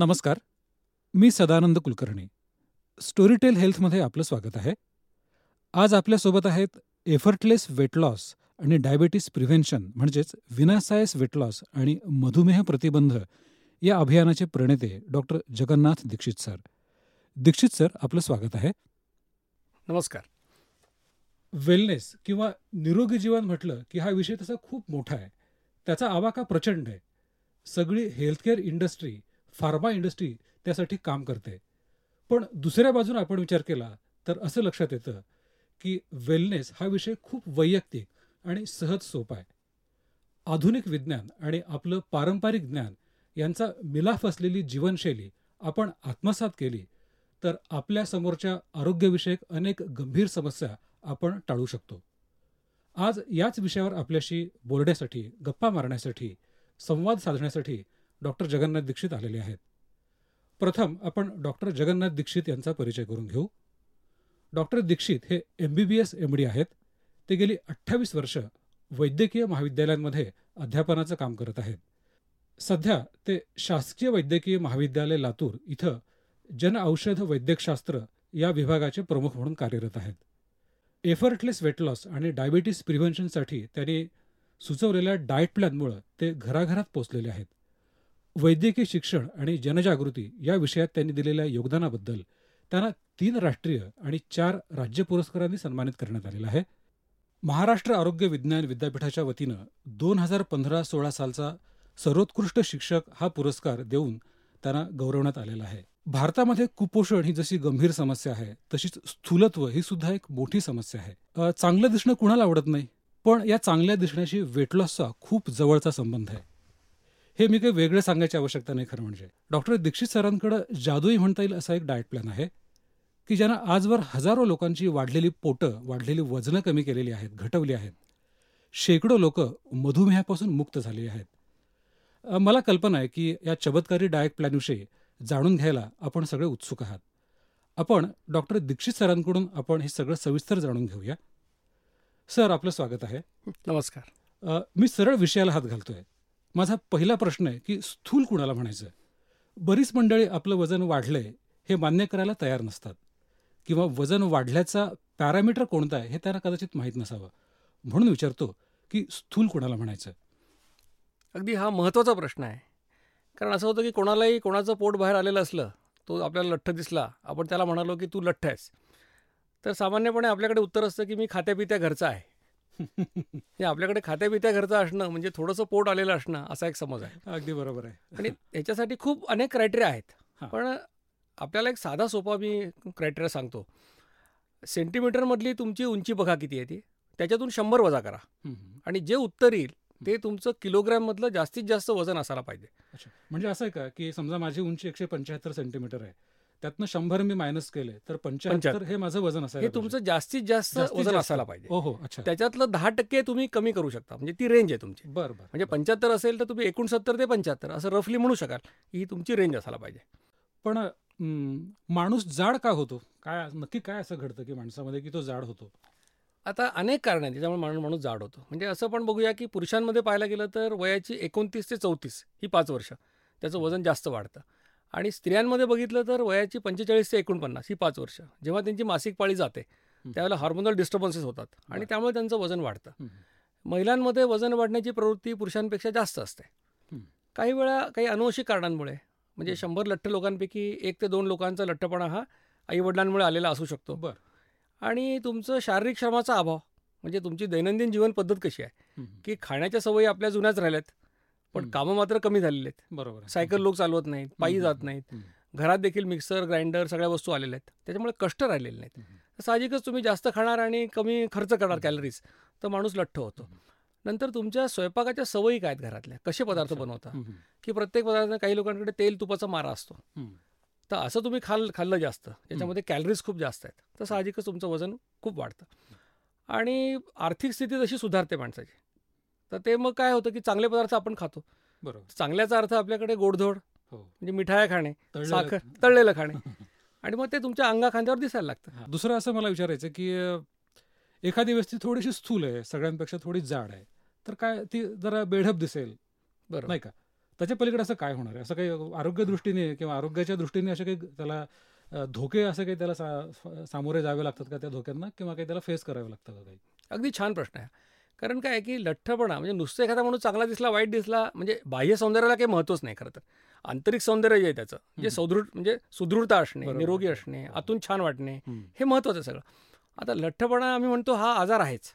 नमस्कार. मी सदानंद कुलकर्णी. स्टोरीटेल हेल्थमध्ये आपलं स्वागत आहे. आज आपल्यासोबत आहेत एफर्टलेस वेट लॉस आणि डायबेटीस प्रिव्हेन्शन म्हणजेच विनासायस वेट लॉस आणि मधुमेह प्रतिबंध या अभियानाचे प्रणेते doctor Jagannath Dikshit sir. Dikshit sir आपलं स्वागत आहे. नमस्कार. वेलनेस किंवा निरोगी जीवन म्हटलं की हा विषय तसा खूप मोठा आहे. त्याचा आवाका प्रचंड आहे. सगळी हेल्थकेअर इंडस्ट्री फार्मा इंडस्ट्री त्यासाठी काम करते. पण दुसऱ्या बाजूने आपण विचार केला तर असं लक्षात येतं की वेलनेस हा विषय खूप वैयक्तिक आणि सहज सोपा आहे. आधुनिक विज्ञान आणि आपलं पारंपरिक ज्ञान यांचा मिलाफ असलेली जीवनशैली आपण आत्मसात केली तर आपल्या समोरच्या आरोग्यविषयक अनेक गंभीर समस्या आपण टाळू शकतो. आज याच विषयावर आपल्याशी बोलण्यासाठी गप्पा मारण्यासाठी संवाद साधण्यासाठी डॉक्टर जगन्नाथ दीक्षित आलेले आहेत. प्रथम आपण डॉक्टर जगन्नाथ दीक्षित यांचा परिचय करून घेऊ. डॉक्टर दीक्षित हे M B B S M D आहेत. ते गेली अठ्ठावीस वर्ष वैद्यकीय महाविद्यालयांमध्ये अध्यापनाचं काम करत आहेत. सध्या ते शासकीय वैद्यकीय महाविद्यालय लातूर इथं जनऔषध वैद्यकशास्त्र या विभागाचे प्रमुख म्हणून कार्यरत आहेत. एफर्टलेस वेट लॉस आणि डायबिटीस प्रिव्हेन्शनसाठी त्यांनी सुचवलेल्या डाएट प्लॅनमुळं ते घराघरात पोचलेले आहेत. वैद्यकीय शिक्षण आणि जनजागृती या विषयात त्यांनी दिलेल्या योगदानाबद्दल त्यांना तीन राष्ट्रीय आणि चार राज्य पुरस्कारांनी सन्मानित करण्यात आलेलं आहे. महाराष्ट्र आरोग्य विज्ञान विद्यापीठाच्या वतीनं दोन हजार पंधरा सोळा सालचा सर्वोत्कृष्ट शिक्षक हा पुरस्कार देऊन त्यांना गौरवण्यात आलेला आहे. भारतामध्ये कुपोषण ही जशी गंभीर समस्या आहे तशीच स्थूलत्व ही सुद्धा एक मोठी समस्या आहे. चांगलं दिसणं कुणाला आवडत नाही? पण या चांगल्या दिसण्याशी वेट लॉसचा खूप जवळचा संबंध आहे. हे मी काही वेगळं सांगायची आवश्यकता नाही खरं म्हणजे. डॉक्टर दीक्षित सरांकडे जादूई म्हणता येईल असा एक डाएट प्लॅन आहे की ज्यांना आजवर हजारो लोकांची वाढलेली पोटं वाढलेली वजनं कमी केलेली आहेत घटवली आहेत. शेकडो लोक मधुमेहापासून मुक्त झालेली आहेत. मला कल्पना आहे की या चमत्कारी डाएट प्लॅनविषयी जाणून घ्यायला आपण सगळे उत्सुक आहात. आपण डॉक्टर दीक्षित सरांकडून आपण हे सगळं सविस्तर जाणून घेऊया. सर आपलं स्वागत आहे. नमस्कार. मी सरळ विषयाला हात घालतोय. माझा पहिला प्रश्न आहे की स्थूल कुणाला म्हणायचं बरीच मंडळी आपलं वजन वाढलंय हे मान्य करायला तयार नसतात. किंवा वजन वाढल्याचा पॅरामीटर कोणता आहे हे त्यांना कदाचित माहीत नसावं. म्हणून विचारतो की स्थूल कुणाला म्हणायचं अगदी हा महत्त्वाचा प्रश्न आहे. कारण असं होतं की कोणालाही कोणाचं पोट बाहेर आलेलं असलं तो आपल्याला लठ्ठ दिसला आपण त्याला म्हणालो की तू लठ्ठ आहेस. तर सामान्यपणे आपल्याकडे उत्तर असतं की मी खात्यापित्या घरचा आहे. हे आपल्याकडे खात्यापित्या घरचं असणं म्हणजे थोडंसं पोट आलेलं असणं असा एक समज आहे. अगदी बरोबर आहे. आणि याच्यासाठी खूप अनेक क्रायटेरिया आहेत. पण आपल्याला एक साधा सोपा मी क्रायटेरिया सांगतो. सेंटीमीटरमधली तुमची उंची बघा किती आहे ती. त्याच्यातून शंभर वजा करा. आणि जे उत्तर येईल ते तुमचं किलोग्रॅम मधलं जास्तीत जास्त वजन असायला पाहिजे. म्हणजे असं आहे का की समजा माझी उंची एकशे पंच्याहत्तर सेंटीमीटर आहे. त्यातनं शंभर मी मायनस केले तर पंच्याहत्तर हे माझं वजन असेल हे तुमचं जास्तीत जास्त वजन असायला पाहिजे. हो अच्छा. त्याच्यातलं दहा टक्के तुम्ही कमी करू शकता. म्हणजे ती रेंज आहे तुमची. बरं बरं म्हणजे पंच्याहत्तर असेल तर तुम्ही एकोणसत्तर ते पंच्याहत्तर असं रफली म्हणू शकाल. ही तुमची रेंज असायला पाहिजे. पण माणूस जाड का होतो? काय नक्की काय असं घडतं की माणसामध्ये की तो जाड होतो? आता अनेक कारण आहेत त्याच्यामुळे माणूस माणूस जाड होतो. म्हणजे असं पण बघूया की पुरुषांमध्ये पाहायला गेलं तर वयाची एकोणतीस ते चौतीस ही पाच वर्ष. त्याचं वजन जास्त वाढतं. आणि स्त्रियांमध्ये बघितलं तर वयाची पंचेचाळीस ते एकोणपन्नास ही पाच वर्ष. जेव्हा त्यांची मासिक पाळी जाते त्यावेळेला हार्मोनल डिस्टर्बन्सेस होतात आणि त्यामुळे त्यांचं वजन वाढतं. महिलांमध्ये वजन वाढण्याची प्रवृत्ती पुरुषांपेक्षा जास्त असते. काही वेळा काही अनुवंशिक कारणांमुळे म्हणजे शंभर लठ्ठ लोकांपैकी एक ते दोन लोकांचा लठ्ठपणा हा आईवडिलांमुळे आलेला असू शकतो. बरं. आणि तुमचं शारीरिक श्रमाचा अभाव म्हणजे तुमची दैनंदिन जीवन पद्धत कशी आहे? की खाण्याच्या सवयी आपल्या जुन्याच राहिल्यात पण कामं मात्र कमी झालेले आहेत. बरोबर सायकल लोक चालवत नाहीत पायी जात नाहीत. घरात देखील मिक्सर ग्राइंडर सगळ्या वस्तू आलेल्या आहेत. त्याच्यामुळे कष्ट राहिलेले नाहीत. साहजिकच तुम्ही जास्त खाणार आणि कमी खर्च करणार कॅलरीज तर माणूस लठ्ठ होतो. नंतर तुमच्या स्वयंपाकाच्या सवयी काय आहेत घरातल्या? कसे पदार्थ बनवता? की प्रत्येक पदार्थ काही लोकांकडे तेल तुपाचा मारा असतो. तर असं तुम्ही खाल खाल्लं जास्त. त्याच्यामध्ये कॅलरीज खूप जास्त आहेत. तर साहजिकच तुमचं वजन खूप वाढतं. आणि आर्थिक स्थिती जशी सुधारते माणसाची. तर ते मग काय होतं की चांगले पदार्थ आपण खातो. बरोबर. चांगल्याचा अर्थ आपल्याकडे गोडधोड हो. म्हणजे मिठाया खाणे साखर तळलेलं खाणे. आणि मग ते तुमच्या अंगा खांद्यावर दिसायला लागतं. दुसरं असं मला विचारायचं की एखादी व्यक्ती थोडीशी स्थूल आहे सगळ्यांपेक्षा थोडी जाड आहे तर काय ती जरा बेढप दिसेल? बरं नाही का? त्याच्या पलीकडे असं काय होणार आहे? असं काही आरोग्य दृष्टीने किंवा आरोग्याच्या दृष्टीने असे काही त्याला धोके असे काही त्याला सामोरे जावे लागतात का त्या धोक्यांना? किंवा काही त्याला फेस करावे लागतं का काही? अगदी छान प्रश्न आहे. कारण काय आहे की लठ्ठपणा म्हणजे नुसतं एखादा माणूस चांगला दिसला वाईट दिसला म्हणजे बाह्य सौंदर्याला काही महत्वच नाही खरं तर आंतरिक सौंदर्य जे आहे त्याचं जे. सौदृढ म्हणजे सुदृढता असणे. निरोगी असणे. आतून छान वाटणे. हे महत्त्वाचं आहे सगळं आता लठ्ठपणा आम्ही म्हणतो हा आजार आहेच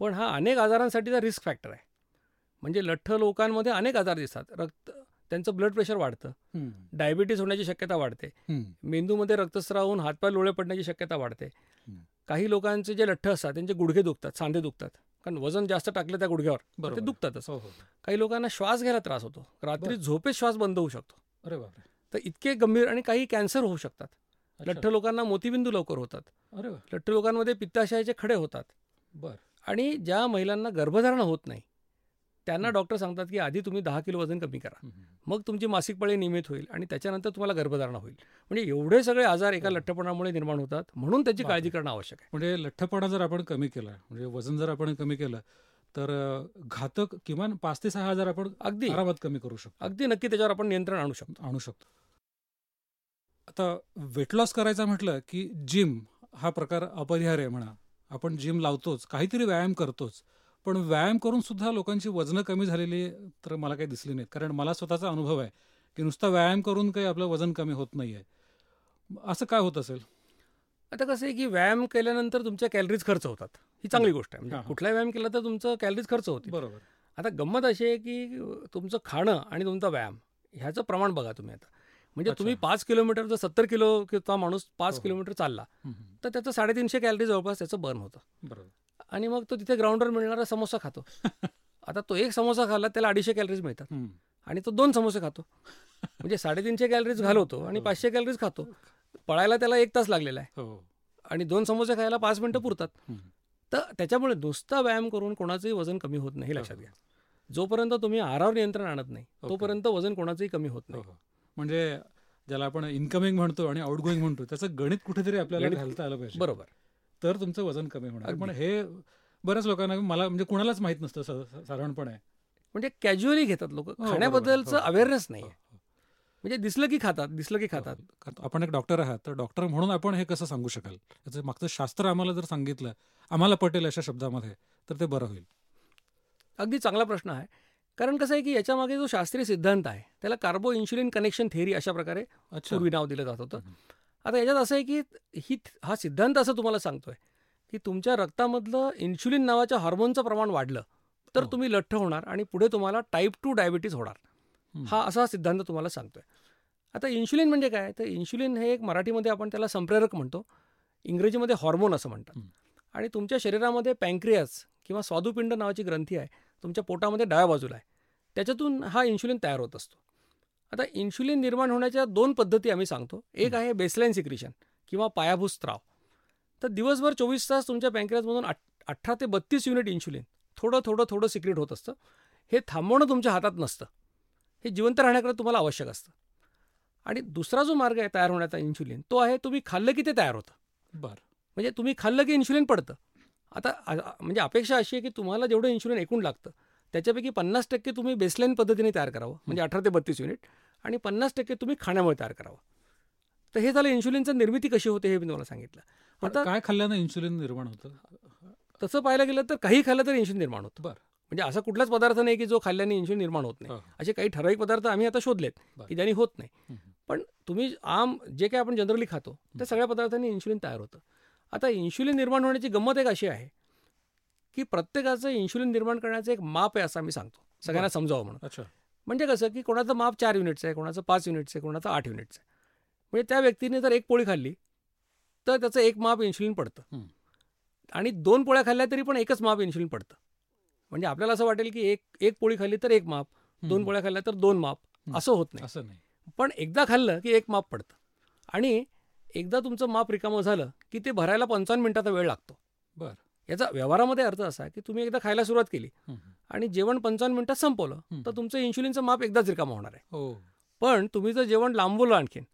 पण हा अनेक आजारांसाठीचा रिस्क फॅक्टर आहे म्हणजे लठ्ठ लोकांमध्ये अनेक आजार दिसतात रक्त त्यांचं ब्लड प्रेशर वाढतं हम्म. डायबिटीस होण्याची शक्यता वाढते. मेंदूमध्ये रक्तस्राव होऊन हातपाय लोळे पडण्याची शक्यता वाढते. काही लोकांचे जे लठ्ठ असतात त्यांचे गुडघे दुखतात सांधे दुखतात कारण वजन जास्त टाकलं त्या गुडघ्यावर. बरोबर. ते दुखतातच हो हो. काही लोकांना श्वास घ्यायला त्रास होतो. रात्री बरं. झोपेत श्वास बंद होऊ शकतो. अरे बापरे. तर इतके गंभीर आणि काही कॅन्सर होऊ शकतात. लठ्ठ लोकांना मोतीबिंदू लवकर होतात. अरे लठ्ठ लोकांमध्ये पित्ताशयाचे खडे होतात. बर. आणि ज्या महिलांना गर्भधारणा होत नाही त्यांना डॉक्टर सांगतात की आधी तुम्ही दहा किलो वजन कमी करा. मग तुमची मासिक पाळी नियमित होईल आणि त्याच्यानंतर तुम्हाला गर्भधारणा होईल. म्हणजे एवढे सगळे आजार एका लठ्ठपणामुळे निर्माण होतात म्हणून त्याची. काळजी करणं आवश्यक आहे. म्हणजे लठ्ठपणा जर आपण कमी केला म्हणजे वजन जर आपण कमी केलं तर घातक किमान पाच ते सहा हजार आपण अगदी. आरामात कमी करू शकतो. अगदी. नक्की त्याच्यावर आपण नियंत्रण आणू शकतो. आणू शकतो. आता वेट लॉस करायचा म्हटलं की जिम हा प्रकार अपरिहार्य आहे म्हणा. आपण जिम लावतोच काहीतरी व्यायाम करतोच. पण व्यायाम करून सुद्धा लोकांची वजनं कमी झालेली तर मला काही दिसली नाहीत. कारण मला स्वतःचा अनुभव आहे की नुसता व्यायाम करून काही आपलं वजन कमी होत नाही आहे असं काय होत असेल? आता कसं आहे की व्यायाम केल्यानंतर तुमच्या कॅलरीज खर्च होतात. ही चांगली गोष्ट आहे. म्हणजे हां, हां. कुठलाही व्यायाम केला तर तुमचं कॅलरीज खर्च होते बरोबर. आता गंमत अशी आहे की तुमचं खाणं आणि तुमचा व्यायाम ह्याचं प्रमाण बघा तुम्ही आता. म्हणजे. तुम्ही पाच किलोमीटर जर सत्तर किलोचा माणूस हो, पाच हो. किलोमीटर चालला. तर त्याचं साडेतीनशे कॅलरी जवळपास त्याचं बर्न होतं. बरोबर. आणि मग तो तिथे ग्राउंडवर मिळणारा समोसा खातो. आता तो एक समोसा खाल्ला त्याला अडीचशे कॅलरीज मिळतात. आणि तो दोन समोसे खातो. म्हणजे साडेतीनशे कॅलरीज घालवतो आणि हो. पाचशे कॅलरीज खातो. पळायला त्याला एक तास लागलेला आहे. हो. आणि दोन समोसे खायला पाच मिनिटं पुरतात. तर त्याच्यामुळे नुसता व्यायाम करून कोणाचंही वजन कमी होत नाही हे लक्षात घ्या. जोपर्यंत तुम्ही आहारावर नियंत्रण आणत नाही. तोपर्यंत वजन कोणाचंही कमी होत हो नाही. हो म्हणजे ज्याला आपण इन्कमिंग म्हणतो आणि आउटगोईंग म्हणतो त्याचं गणित कुठेतरी आपल्याला घालता आलं पाहिजे. बरोबर. तर तुमचं वजन कमी होणार. पण हे बऱ्याच लोकांना मला म्हणजे कुणालाच माहीत नसतं साधारणपणे. म्हणजे कॅज्युअली घेतात लोक. बरोबर. खाण्याबद्दलचं हो. अवेअरनेस नाही हो, म्हणजे दिसलं की खातात दिसलं की हो, खातात. हो. आपण एक डॉक्टर आहात तर डॉक्टर म्हणून आपण हे कसं सांगू शकाल? याचं मागचं शास्त्र आम्हाला जर सांगितलं आम्हाला पटेल अशा शब्दामध्ये तर ते बरं होईल. अगदी चांगला प्रश्न आहे. कारण कसं आहे की याच्यामागे जो शास्त्रीय सिद्धांत आहे त्याला कार्बो इन्शुलिन कनेक्शन थेअरी अशा प्रकारे पूर्वी नाव दिलं जात होतं. आता याच्यात असं आहे की ही हा सिद्धांत असं तुम्हाला सांगतोय की तुमच्या रक्तामधलं इन्शुलिन नावाच्या हार्मोनचं प्रमाण वाढलं तर हो. तुम्ही लठ्ठ होणार आणि पुढे तुम्हाला टाईप टू डायबिटीज होणार. हा असा सिद्धांत तुम्हाला सांगतोय. आता इन्शुलिन म्हणजे काय? तर इन्शुलिन हे एक मराठीमध्ये आपण त्याला संप्रेरक म्हणतो. इंग्रजीमध्ये हॉर्मोन असं म्हणतात. आणि तुमच्या शरीरामध्ये पँक्रियास किंवा स्वादुपिंड नावाची ग्रंथी आहे. तुमच्या पोटामध्ये डाव्या बाजूला आहे. त्याच्यातून हा इन्शुलिन तयार होत असतो. आता इन्शुलिन निर्माण होण्याच्या दोन पद्धती आम्ही सांगतो. एक आहे बेसलाईन सिक्रिशन किंवा पायाभूत स्त्राव. तर दिवसभर चोवीस तास तुमच्या बँकेमधून अठरा ते बत्तीस युनिट इन्शुलिन थोडं थोडं थोडं सिक्रेट होत असतं. हे थांबवणं तुमच्या हातात नसतं. हे जिवंत राहण्याकडे तुम्हाला आवश्यक असतं. आणि दुसरा जो मार्ग आहे तयार होण्याचा इन्शुलिन तो आहे तुम्ही खाल्लं की ते तयार होतं. बरं. म्हणजे तुम्ही खाल्लं की इन्शुलिन पडतं. आता म्हणजे अपेक्षा अशी आहे की तुम्हाला जेवढं इन्शुलिन एकूण लागतं त्याच्यापैकी पन्नास टक्के तुम्ही बेसलाईन पद्धतीने तयार करावं. म्हणजे अठरा ते बत्तीस युनिट आणि पन्नास टक्के तुम्ही खाण्यामुळे तयार करावं. तर हे झालं इन्शुलिनचं निर्मिती कशी होते हे मी तुम्हाला सांगितलं. आता काय खाल्ल्यानं इन्सुलिन निर्माण होतं? तसं पाहायला गेलं तर काही खाल्लं तर इन्शुलिन निर्माण होतं. बरं. म्हणजे असा कुठलाच पदार्थ नाही की जो खाल्ल्याने इन्शुलिन निर्माण होत नाही. असे काही ठराविक पदार्थ आम्ही आता शोधलेत. की ज्यांनी होत नाही. पण तुम्ही आम जे काही आपण जनरली खातो त्या सगळ्या पदार्थांनी इन्शुलिन तयार होतं. आता इन्शुलिन निर्माण होण्याची गंमत एक अशी आहे की प्रत्येकाचं इन्शुलिन निर्माण करण्याचं एक माप आहे असं आम्ही सांगतो. सगळ्यांना समजावं म्हणून. अच्छा. म्हणजे कसं की कोणाचं माप चार युनिटचं आहे कोणाचं पाच युनिटचं आहे कोणाचं आठ युनिटचं आहे. म्हणजे त्या व्यक्तीने जर एक पोळी खाल्ली तर त्याचं एक माप इन्शुलिन पडतं. आणि दोन पोळ्या खाल्ल्या तरी पण एकच माप इन्शुलिन पडतं. म्हणजे आपल्याला असं वाटेल की एक एक पोळी खाल्ली तर एक माप दोन. पोळ्या खाल्ल्या तर दोन माप. असं होत नाही. असं नाही. पण एकदा खाल्लं की एक माप पडतं. आणि एकदा तुमचं माप रिकामं झालं की ते भरायला पंचावन्न मिनिटाचा वेळ लागतो. बरं. याचा व्यवहारामध्ये अर्थ असा की तुम्ही एकदा खायला सुरुवात केली. आणि जेवण पंचावन्न मिनिटात संपवलं. तर तुमचं इन्शुलिनचं माप एकदाच रिकामं होणार आहे हो पण तुम्ही जर जेवण लांबवलं आणखीन.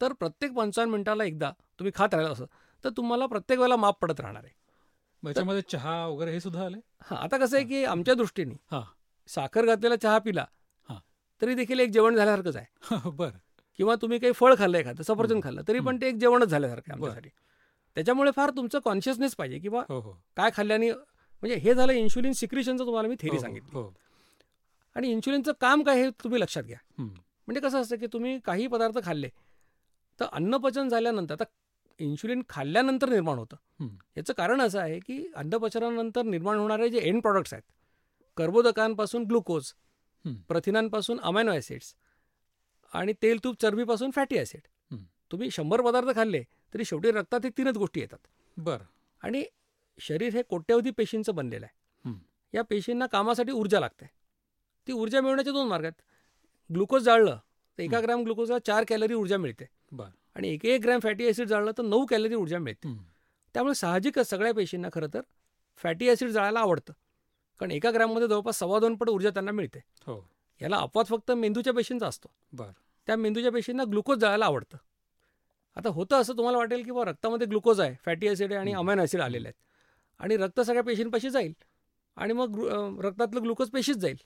तर प्रत्येक पंचावन्न मिनिटाला एकदा तुम्ही खात राहिला असं तर तुम्हाला प्रत्येक वेळेला माप पडत राहणार आहे मग याच्यामध्ये चहा वगैरे हे सुद्धा आले हां आता कसं आहे की आमच्या दृष्टीने हा. साखर घातलेला चहा पिला हा. तरी देखील एक जेवण झाल्यासारखंच आहे बर किंवा तुम्ही काही फळ खाल्लं एखादं सफरचंद खाल्लं तरी पण ते एक जेवणच झाल्यासारखं आहे. आमच्यासाठी त्याच्यामुळे फार तुमचं कॉन्शियसनेस पाहिजे किंवा हो हो काय खाल्ल्याने म्हणजे हे झालं इन्शुलिन सिक्रिशनचं तुम्हाला मी थेरी हो, सांगितली हो आणि इन्शुलिनचं काम काय हे तुम्ही लक्षात घ्या. म्हणजे कसं असतं की तुम्ही काही पदार्थ खाल्ले तर अन्नपचन झाल्यानंतर आता इन्शुलिन खाल्ल्यानंतर निर्माण होतं. याचं कारण असं आहे की अन्नपचनानंतर निर्माण होणारे जे एंड प्रॉडक्ट्स आहेत कर्बोदकांपासून ग्लुकोज. प्रथिनांपासून अमायनो ॲसिड्स आणि तेल तूप चरबीपासून फॅटी ॲसिड. तुम्ही शंभर पदार्थ खाल्ले तरी शेवटी रक्तात हे तीनच गोष्टी येतात. बर. आणि शरीर हे कोट्यवधी पेशींचं बनलेलं आहे. या पेशींना कामासाठी ऊर्जा लागते. ती ऊर्जा मिळवण्याचे दोन मार्ग आहेत. ग्लुकोज जाळलं तर एका. ग्रॅम ग्लुकोजला चार कॅलरी ऊर्जा मिळते. बर. आणि एक एक ग्रॅम फॅटी ॲसिड जाळलं तर नऊ कॅलरी ऊर्जा मिळते. त्यामुळे साहजिकच सगळ्या पेशींना खरं तर फॅटी ॲसिड जाळायला आवडतं. कारण एका ग्रॅममध्ये जवळपास सव्वा दोन पट ऊर्जा त्यांना मिळते. हो. याला अपवाद फक्त मेंदूच्या पेशींचा असतो. बर. त्या मेंदूच्या पेशींना ग्लुकोज जाळायला आवडतं. आता होतं असं तुम्हाला वाटेल की बा रक्तामध्ये ग्लुकोज आहे फॅटी ॲसिड आहे आणि. अमायनो ॲसिड आलेले आहेत आणि रक्त सगळ्या पेशींपाशी जाईल आणि मग रक्तातलं ग्लुकोज पेशीच जाईल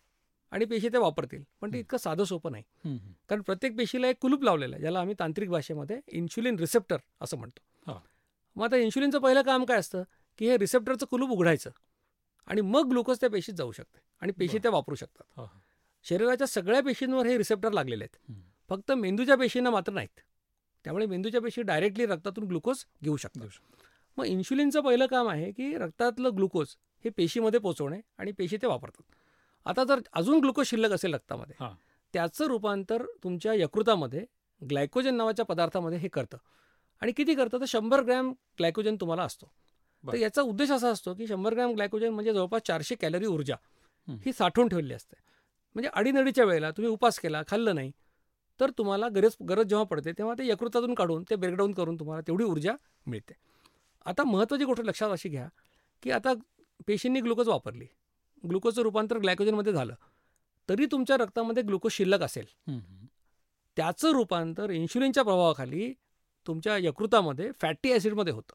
आणि पेशी ते वापरतील पण ते. इतकं साधं सोपं नाही. कारण प्रत्येक पेशीला एक कुलूप लावलेलं आहे ज्याला आम्ही तांत्रिक भाषेमध्ये इन्शुलिन रिसेप्टर असं म्हणतो हा. मग आता इन्शुलिनचं पहिलं काम काय असतं की हे रिसेप्टरचं कुलूप उघडायचं आणि मग ग्लुकोज त्या पेशीत जाऊ शकते आणि पेशी. त्या वापरू शकतात. शरीराच्या सगळ्या पेशींवर हे रिसेप्टर लागलेले आहेत. फक्त मेंदूच्या पेशींना मात्र नाहीत त्यामुळे मेंदूच्या पेशी डायरेक्टली रक्तातून ग्लुकोज घेऊ शकतात शकतो. मग इन्शुलिनचं पहिलं काम आहे की रक्तातलं ग्लुकोज हे पेशीमध्ये पोचवणे आणि पेशी ते वापरतात आता जर अजून ग्लुकोज शिल्लक असेल रक्तामध्ये हा. त्याचं रूपांतर तुमच्या यकृतामध्ये ग्लायकोजन नावाच्या पदार्थामध्ये हे करतं आणि किती करतं तर शंभर ग्रॅम ग्लायकोजन तुम्हाला असतो तर. याचा उद्देश असा असतो की शंभर ग्रॅम ग्लायकोजन म्हणजे जवळपास चारशे कॅलरी ऊर्जा हं. साठवून ठेवलेली असते म्हणजे अडीनडीच्या वेळेला तुम्ही उपास केला खाल्लं नाही तर तुम्हाला गरज गरज जेव्हा पडते तेव्हा ते यकृतातून काढून ते ब्रेकडाऊन करून तुम्हाला तेवढी ऊर्जा मिळते. आता महत्त्वाची गोष्ट लक्षात अशी घ्या की आता पेशींनी ग्लुकोज वापरली. ग्लुकोजचं रूपांतर ग्लायकोजनमध्ये झालं. तरी तुमच्या रक्तामध्ये ग्लुकोज शिल्लक असेल. त्याचं रूपांतर इन्शुलिनच्या प्रभावाखाली तुमच्या यकृतामध्ये फॅटी ॲसिडमध्ये होतं.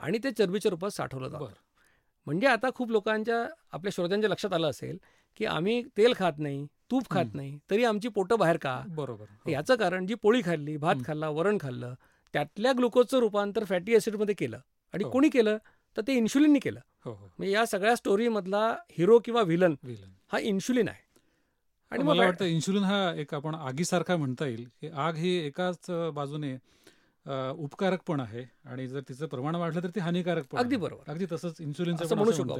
आणि ते चरबीच्या रूपात साठवलं जातं. म्हणजे आता खूप लोकांच्या आपल्या श्रोत्यांच्या लक्षात आलं असेल की आम्ही तेल खात नाही. तूप खात. नाही तरी आमची पोटं बाहेर का बरोबर हो. याचं कारण जी पोळी खाल्ली भात. खाल्ला वरण खाल्लं त्यातल्या ग्लुकोजचं रूपांतर फॅटी ॲसिडमध्ये केलं आणि हो. कोणी केलं तर ते इन्शुलिननी केलं हो म्हणजे या सगळ्या स्टोरीमधला हिरो किंवा व्हिलन विलन हा इन्शुलिन आहे आणि मला वाटतं इन्शुलिन हा एक आपण आगीसारखा म्हणता येईल की आग ही एकाच बाजूने उपकारक पण आहे आणि जर तिचं प्रमाण वाढलं तर ती हानिकारक पण अगदी. बरोबर अगदी तसंच पण म्हणू शकतो.